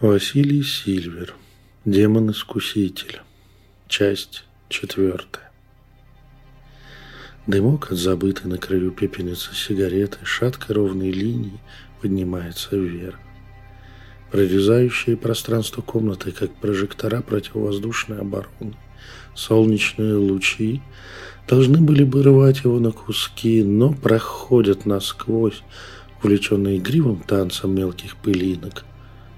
Василий Сильвер. Демон-искуситель. Часть четвертая. Дымок от забытой на краю пепельницы сигареты шаткой ровной линии поднимается вверх. Прорезающие пространство комнаты, как прожектора противовоздушной обороны, солнечные лучи должны были бы рвать его на куски, но проходят насквозь, увлеченные игривым танцем мелких пылинок –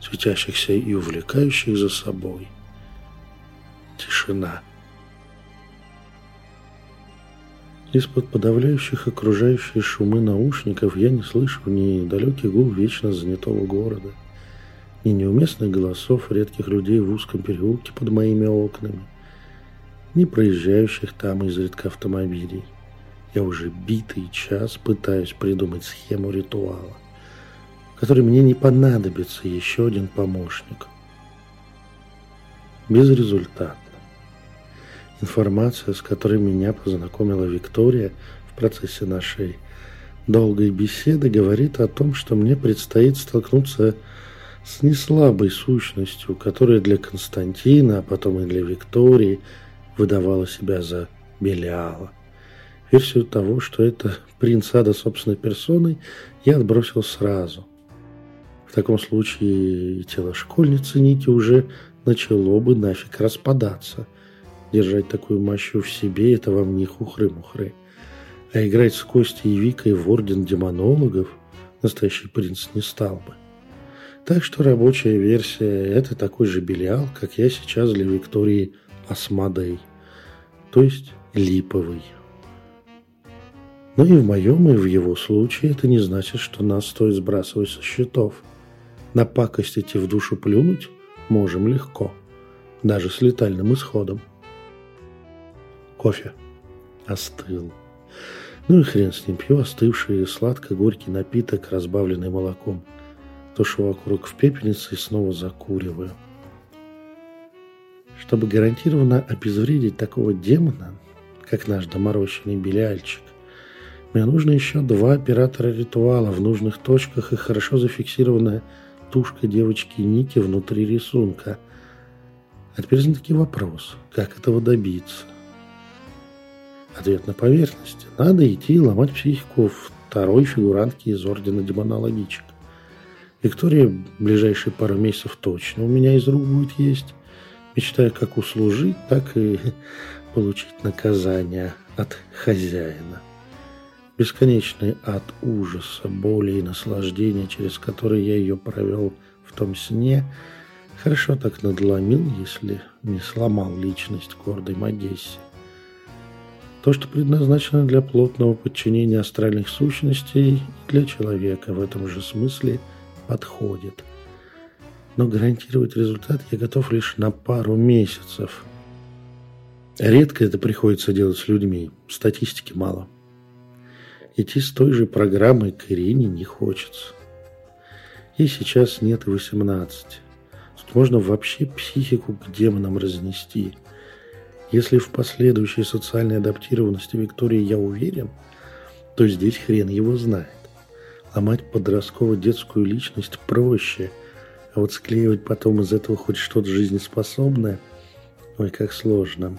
светящихся и увлекающих за собой. Тишина. Из-под подавляющих окружающие шумы наушников я не слышу ни далекий гул вечно занятого города, ни неуместных голосов редких людей в узком переулке под моими окнами, ни проезжающих там изредка автомобилей. Я уже битый час пытаюсь придумать схему ритуала – которой мне не понадобится еще один помощник. Безрезультатно. Информация, с которой меня познакомила Виктория в процессе нашей долгой беседы, говорит о том, что мне предстоит столкнуться с неслабой сущностью, которая для Константина, а потом и для Виктории выдавала себя за Белиала. Версию того, что это принц Ада собственной персоной, я отбросил сразу. В таком случае тело школьницы Ники уже начало бы нафиг распадаться. Держать такую мощью в себе – это вам не хухры-мухры. А играть с Костей и Викой в орден демонологов настоящий принц не стал бы. Так что рабочая версия – это такой же Белиал, как я сейчас для Виктории Асмадей, то есть липовый. Но и в моем, и в его случае это не значит, что нас стоит сбрасывать со счетов – Напакостить и в душу плюнуть можем легко, даже с летальным исходом. Кофе остыл. Ну и хрен с ним, пью остывший сладко-горький напиток, разбавленный молоком. Тушу вокруг в пепельнице и снова закуриваю. Чтобы гарантированно обезвредить такого демона, как наш доморощенный беляльчик, мне нужно еще два оператора ритуала в нужных точках и хорошо зафиксированная тушка девочки Ники внутри рисунка. А теперь таки вопрос, как этого добиться? Ответ на поверхности. Надо идти ломать психику второй фигурантки из Ордена Демонологичек. Виктория ближайшие пару месяцев точно у меня из рук будет есть. Мечтаю как услужить, так и получить наказание от хозяина. Бесконечный ад ужаса, боли и наслаждения, через который я ее провел в том сне, хорошо так надломил, если не сломал личность гордой Модессе. То, что предназначено для плотного подчинения астральных сущностей, для человека в этом же смысле подходит. Но гарантировать результат я готов лишь на пару месяцев. Редко это приходится делать с людьми, статистики мало. Идти с той же программой к Ирине не хочется. Ей сейчас нет и 18. Тут можно вообще психику к демонам разнести. Если в последующей социальной адаптированности Виктории я уверен, то здесь хрен его знает. Ломать подростково-детскую личность проще, а вот склеивать потом из этого хоть что-то жизнеспособное, ой, как сложно.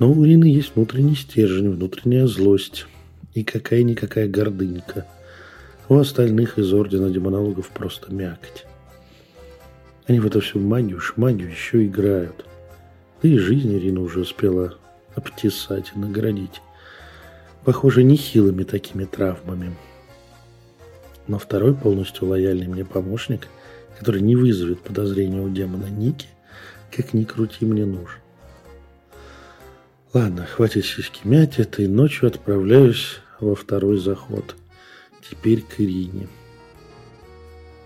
Но у Ирины есть внутренний стержень, внутренняя злость – и какая-никакая гордынька. У остальных из Ордена Демонологов просто мякоть. Они в эту всю магию, шмагию еще играют. Да и жизнь Ирина уже успела обтесать и наградить. Похоже, нехилыми такими травмами. Но второй полностью лояльный мне помощник, который не вызовет подозрения у демона Ники, как ни крути мне нужен. Ладно, хватит сиськи мять, этой ночью отправляюсь во второй заход. Теперь к Ирине.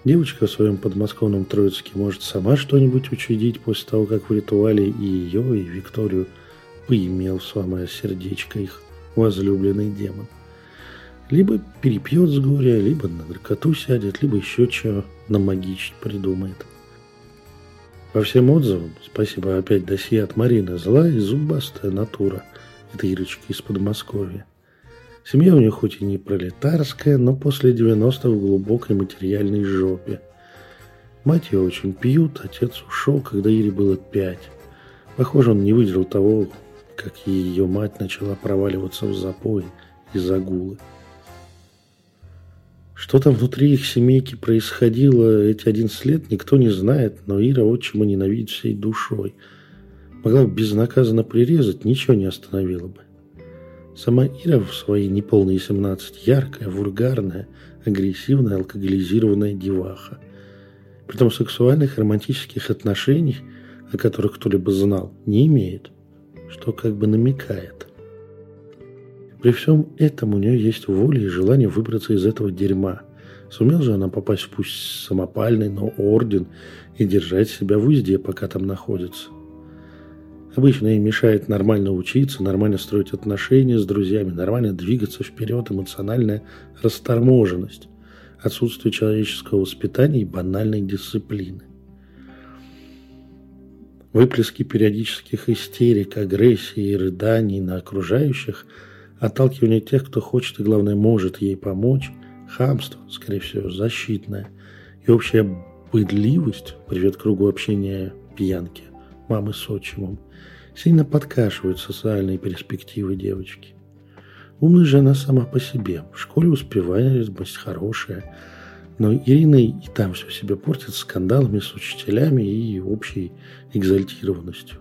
Девочка в своем подмосковном Троицке может сама что-нибудь учудить после того, как в ритуале и ее, и Викторию поимел самое сердечко их возлюбленный демон. Либо перепьет с горя, либо на наркоту сядет, либо еще чего намагичить придумает. По всем отзывам, спасибо опять досье от Марины, злая и зубастая натура. Это Ирочка из Подмосковья. Семья у них хоть и не пролетарская, но после 90-х в глубокой материальной жопе. Мать ее очень пьют, отец ушел, когда Ире было пять. Похоже, он не выдержал того, как ее мать начала проваливаться в запой и загулы. Что там внутри их семейки происходило эти 11 лет, никто не знает, но Ира отчима ненавидит всей душой. Могла бы безнаказанно прирезать, ничего не остановило бы. Сама Ира в свои неполные 17 яркая, вульгарная, агрессивная, алкоголизированная деваха. Притом сексуальных романтических отношений, о которых кто-либо знал, не имеет, что как бы намекает. При всем этом у нее есть воля и желание выбраться из этого дерьма. Сумел же она попасть в пусть самопальный, но орден и держать себя в узде, пока там находится. Обычно ей мешает нормально учиться, нормально строить отношения с друзьями, нормально двигаться вперед, эмоциональная расторможенность, отсутствие человеческого воспитания и банальной дисциплины. Выплески периодических истерик, агрессии и рыданий на окружающих, отталкивание тех, кто хочет и, главное, может ей помочь, хамство, скорее всего, защитное, и общая быдливость привет кругу общения пьянки, мамы с отчимом – сильно подкашивают социальные перспективы девочки. Умная же она сама по себе. В школе успеваемость хорошая. Но Ирина и там все себе портит скандалами с учителями и общей экзальтированностью.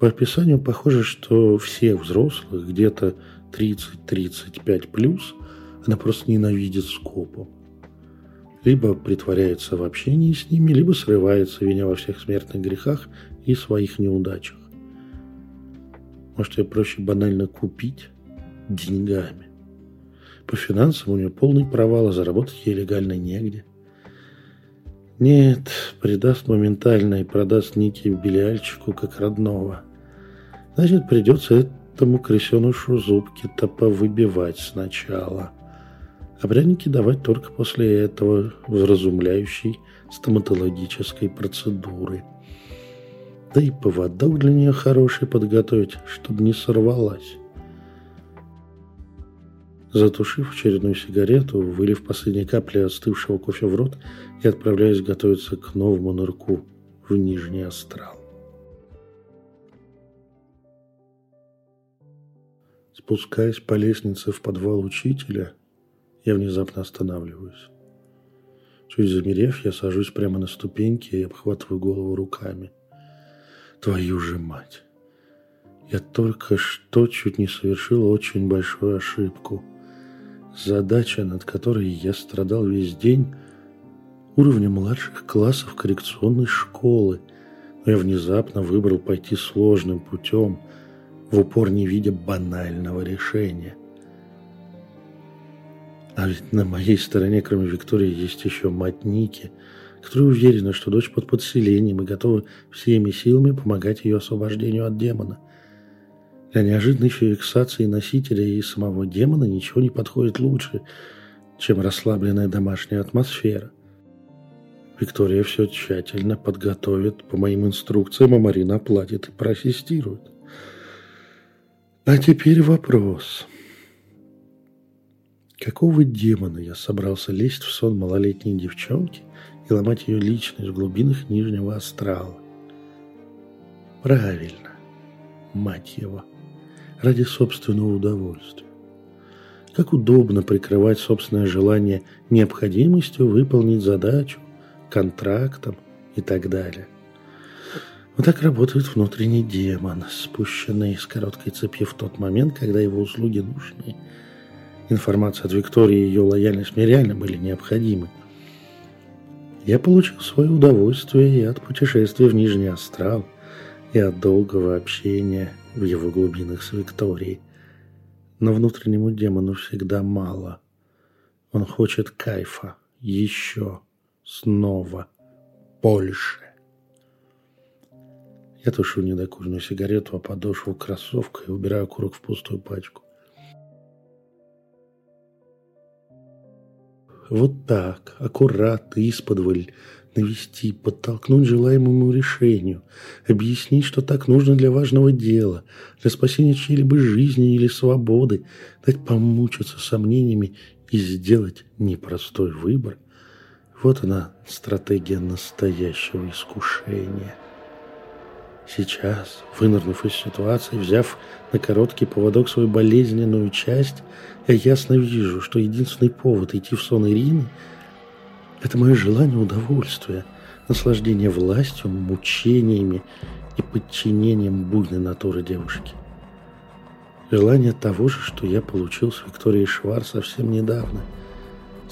По описанию похоже, что всех взрослых, где-то 30-35 плюс, она просто ненавидит скопом. Либо притворяется в общении с ними, либо срывается, виня во всех смертных грехах и своих неудачах. Может, ее проще банально купить деньгами. По финансам у нее полный провал, а заработать ей легально негде. Нет, предаст моментально и продаст Ники Беляльчику как родного. Значит, придется этому крысенышу зубки-то повыбивать сначала. А пряники давать только после этого вразумляющей стоматологической процедуры – да и поводок для нее хороший подготовить, чтобы не сорвалась. Затушив очередную сигарету, вылив последние капли остывшего кофе в рот и отправляясь готовиться к новому нырку в Нижний Астрал. Спускаясь по лестнице в подвал учителя, я внезапно останавливаюсь. Чуть замерев, я сажусь прямо на ступеньки и обхватываю голову руками – Твою же мать! Я только что чуть не совершил очень большую ошибку. Задача, над которой я страдал весь день, уровня младших классов коррекционной школы. Но я внезапно выбрал пойти сложным путем, в упор не видя банального решения. А ведь на моей стороне, кроме Виктории, есть еще мать Ники – которая уверена, что дочь под подселением и готова всеми силами помогать ее освобождению от демона. Для неожиданной фиксации носителя и самого демона ничего не подходит лучше, чем расслабленная домашняя атмосфера. Виктория все тщательно подготовит по моим инструкциям, а Марина оплатит и проассистирует. А теперь вопрос. Какого демона я собрался лезть в сон малолетней девчонки, и ломать ее личность в глубинах Нижнего Астрала. Правильно, мать его, ради собственного удовольствия. Как удобно прикрывать собственное желание необходимостью выполнить задачу, контрактом и так далее. Так работает внутренний демон, спущенный с короткой цепи в тот момент, когда его услуги нужны. Информация от Виктории и ее лояльность мне реально были необходимы – я получил свое удовольствие и от путешествия в Нижний Астрал, и от долгого общения в его глубинах с Викторией. Но внутреннему демону всегда мало. Он хочет кайфа, еще, снова, больше. Я тушу недокуренную сигарету, а подошву кроссовка и убираю курок в пустую пачку. Вот так, аккуратно, исподволь, навести, подтолкнуть желаемому решению, объяснить, что так нужно для важного дела, для спасения чьей-либо жизни или свободы, дать помучиться сомнениями и сделать непростой выбор. Вот она, стратегия настоящего искушения. Сейчас, вынырнув из ситуации, взяв на короткий поводок свою болезненную часть, я ясно вижу, что единственный повод идти в сон Ирины – это мое желание удовольствия, наслаждение властью, мучениями и подчинением буйной натуры девушки. Желание того же, что я получил с Викторией Швар совсем недавно.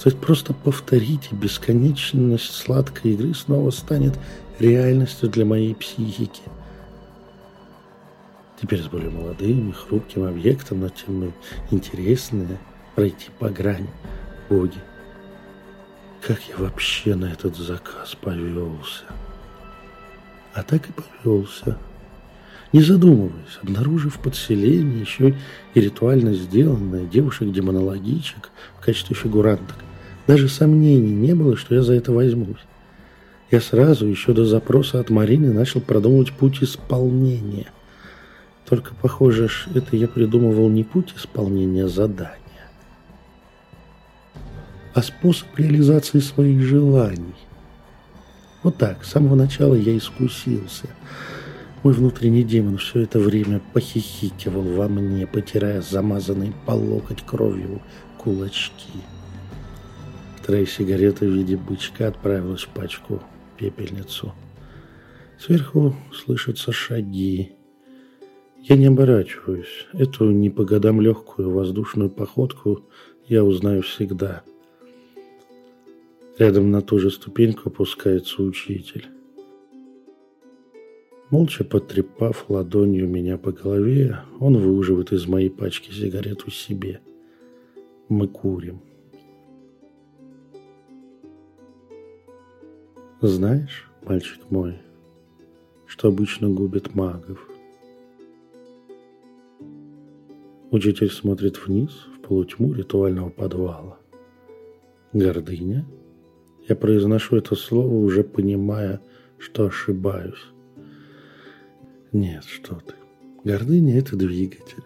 То есть просто повторить, бесконечность сладкой игры снова станет реальностью для моей психики – Теперь с более молодым и хрупким объектом, но тем интереснее пройти по грани. Боги, как я вообще на этот заказ повелся? А так и повелся. Не задумываясь, обнаружив подселение еще и ритуально сделанное девушек-демонологичек в качестве фигуранток, даже сомнений не было, что я за это возьмусь. Я сразу, еще до запроса от Марины, начал продумывать путь исполнения – только, похоже, это я придумывал не путь исполнения задания, а способ реализации своих желаний. Вот так, с самого начала я искусился. Мой внутренний демон все это время похихикивал во мне, потирая замазанные по локоть кровью кулачки. Вторая сигарета в виде бычка отправилась в пачку пепельницу. Сверху слышатся шаги. Я не оборачиваюсь. Эту не по годам легкую воздушную походку я узнаю всегда. Рядом на ту же ступеньку опускается учитель. Молча потрепав ладонью меня по голове, он выуживает из моей пачки сигарету себе. Мы курим. Знаешь, мальчик мой, что обычно губит магов? Учитель смотрит вниз, в полутьму ритуального подвала. Гордыня? Я произношу это слово, уже понимая, что ошибаюсь. Нет, что ты. Гордыня – это двигатель.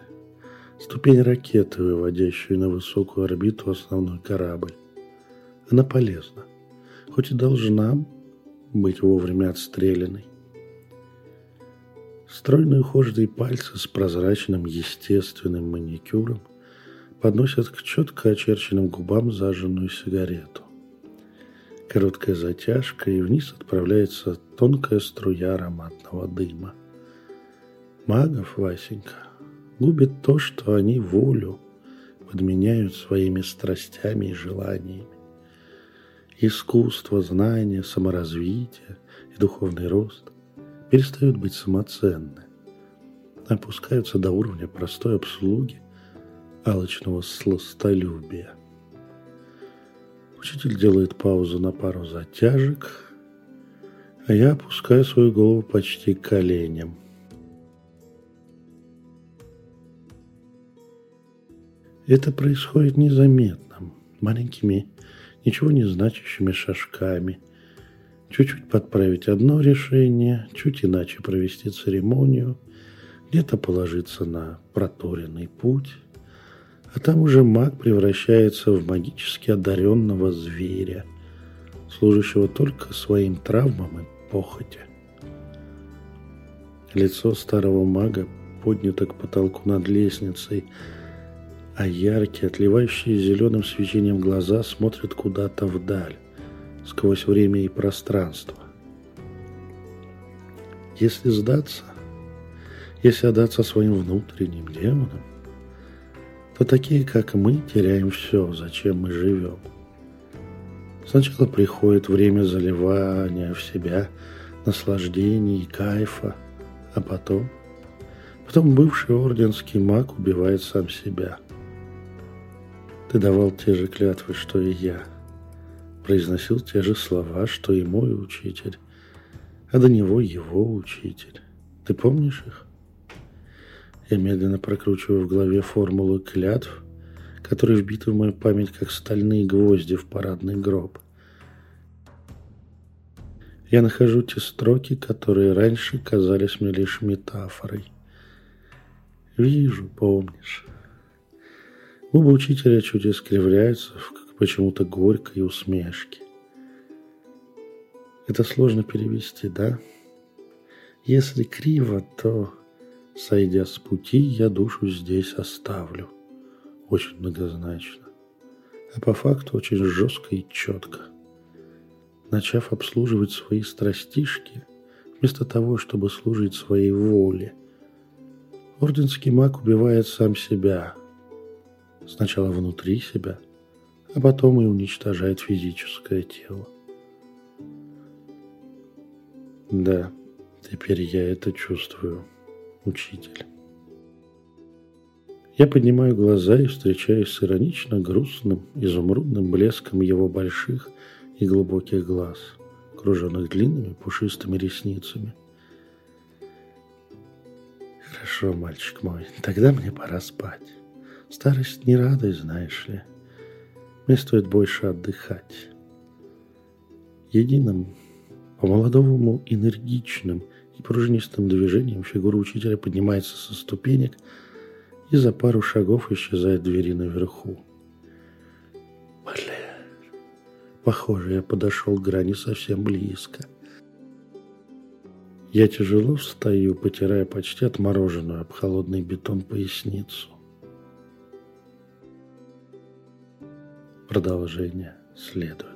Ступень ракеты, выводящую на высокую орбиту основной корабль. Она полезна, хоть и должна быть вовремя отстрелянной. Стройные ухоженные пальцы с прозрачным естественным маникюром подносят к четко очерченным губам зажженную сигарету. Короткая затяжка, и вниз отправляется тонкая струя ароматного дыма. Магов, Васенька, губит то, что они волю подменяют своими страстями и желаниями. Искусство, знание, саморазвитие и духовный рост перестают быть самоценны, опускаются до уровня простой обслуги, алчного сластолюбия. Учитель делает паузу на пару затяжек, а я опускаю свою голову почти к коленям. Это происходит незаметно, маленькими, ничего не значащими шажками – чуть-чуть подправить одно решение, чуть иначе провести церемонию, где-то положиться на проторенный путь, а там уже маг превращается в магически одаренного зверя, служащего только своим травмам и похоти. Лицо старого мага поднято к потолку над лестницей, а яркие, отливающие зеленым свечением глаза смотрят куда-то вдаль сквозь время и пространство. Если сдаться, если отдаться своим внутренним демонам, то такие, как мы, теряем все, зачем мы живем. Сначала приходит время заливания в себя, наслаждений и кайфа, а потом... Потом бывший орденский маг убивает сам себя. Ты давал те же клятвы, что и я – произносил те же слова, что и мой учитель, а до него его учитель. Ты помнишь их? Я медленно прокручиваю в голове формулы клятв, которые вбиты в мою память, как стальные гвозди в парадный гроб. Я нахожу те строки, которые раньше казались мне лишь метафорой. Вижу, помнишь. Губы учителя чуть искривляются в почему-то горькой усмешки. Это сложно перевести, да? Если криво, то, сойдя с пути, я душу здесь оставлю. Очень многозначно. А по факту очень жестко и четко. Начав обслуживать свои страстишки, вместо того, чтобы служить своей воле, орденский маг убивает сам себя. Сначала внутри себя, а потом и уничтожает физическое тело. Да, теперь я это чувствую, учитель. Я поднимаю глаза и встречаюсь с иронично грустным, изумрудным блеском его больших и глубоких глаз, окруженных длинными пушистыми ресницами. Хорошо, мальчик мой, тогда мне пора спать. Старость не радость, знаешь ли. Мне стоит больше отдыхать. Единым по-молодому энергичным и пружинистым движением фигура учителя поднимается со ступенек и за пару шагов исчезает двери наверху. Бля, похоже, я подошел к грани совсем близко. Я тяжело встаю, потирая почти отмороженную об холодный бетон поясницу. Продолжение следует.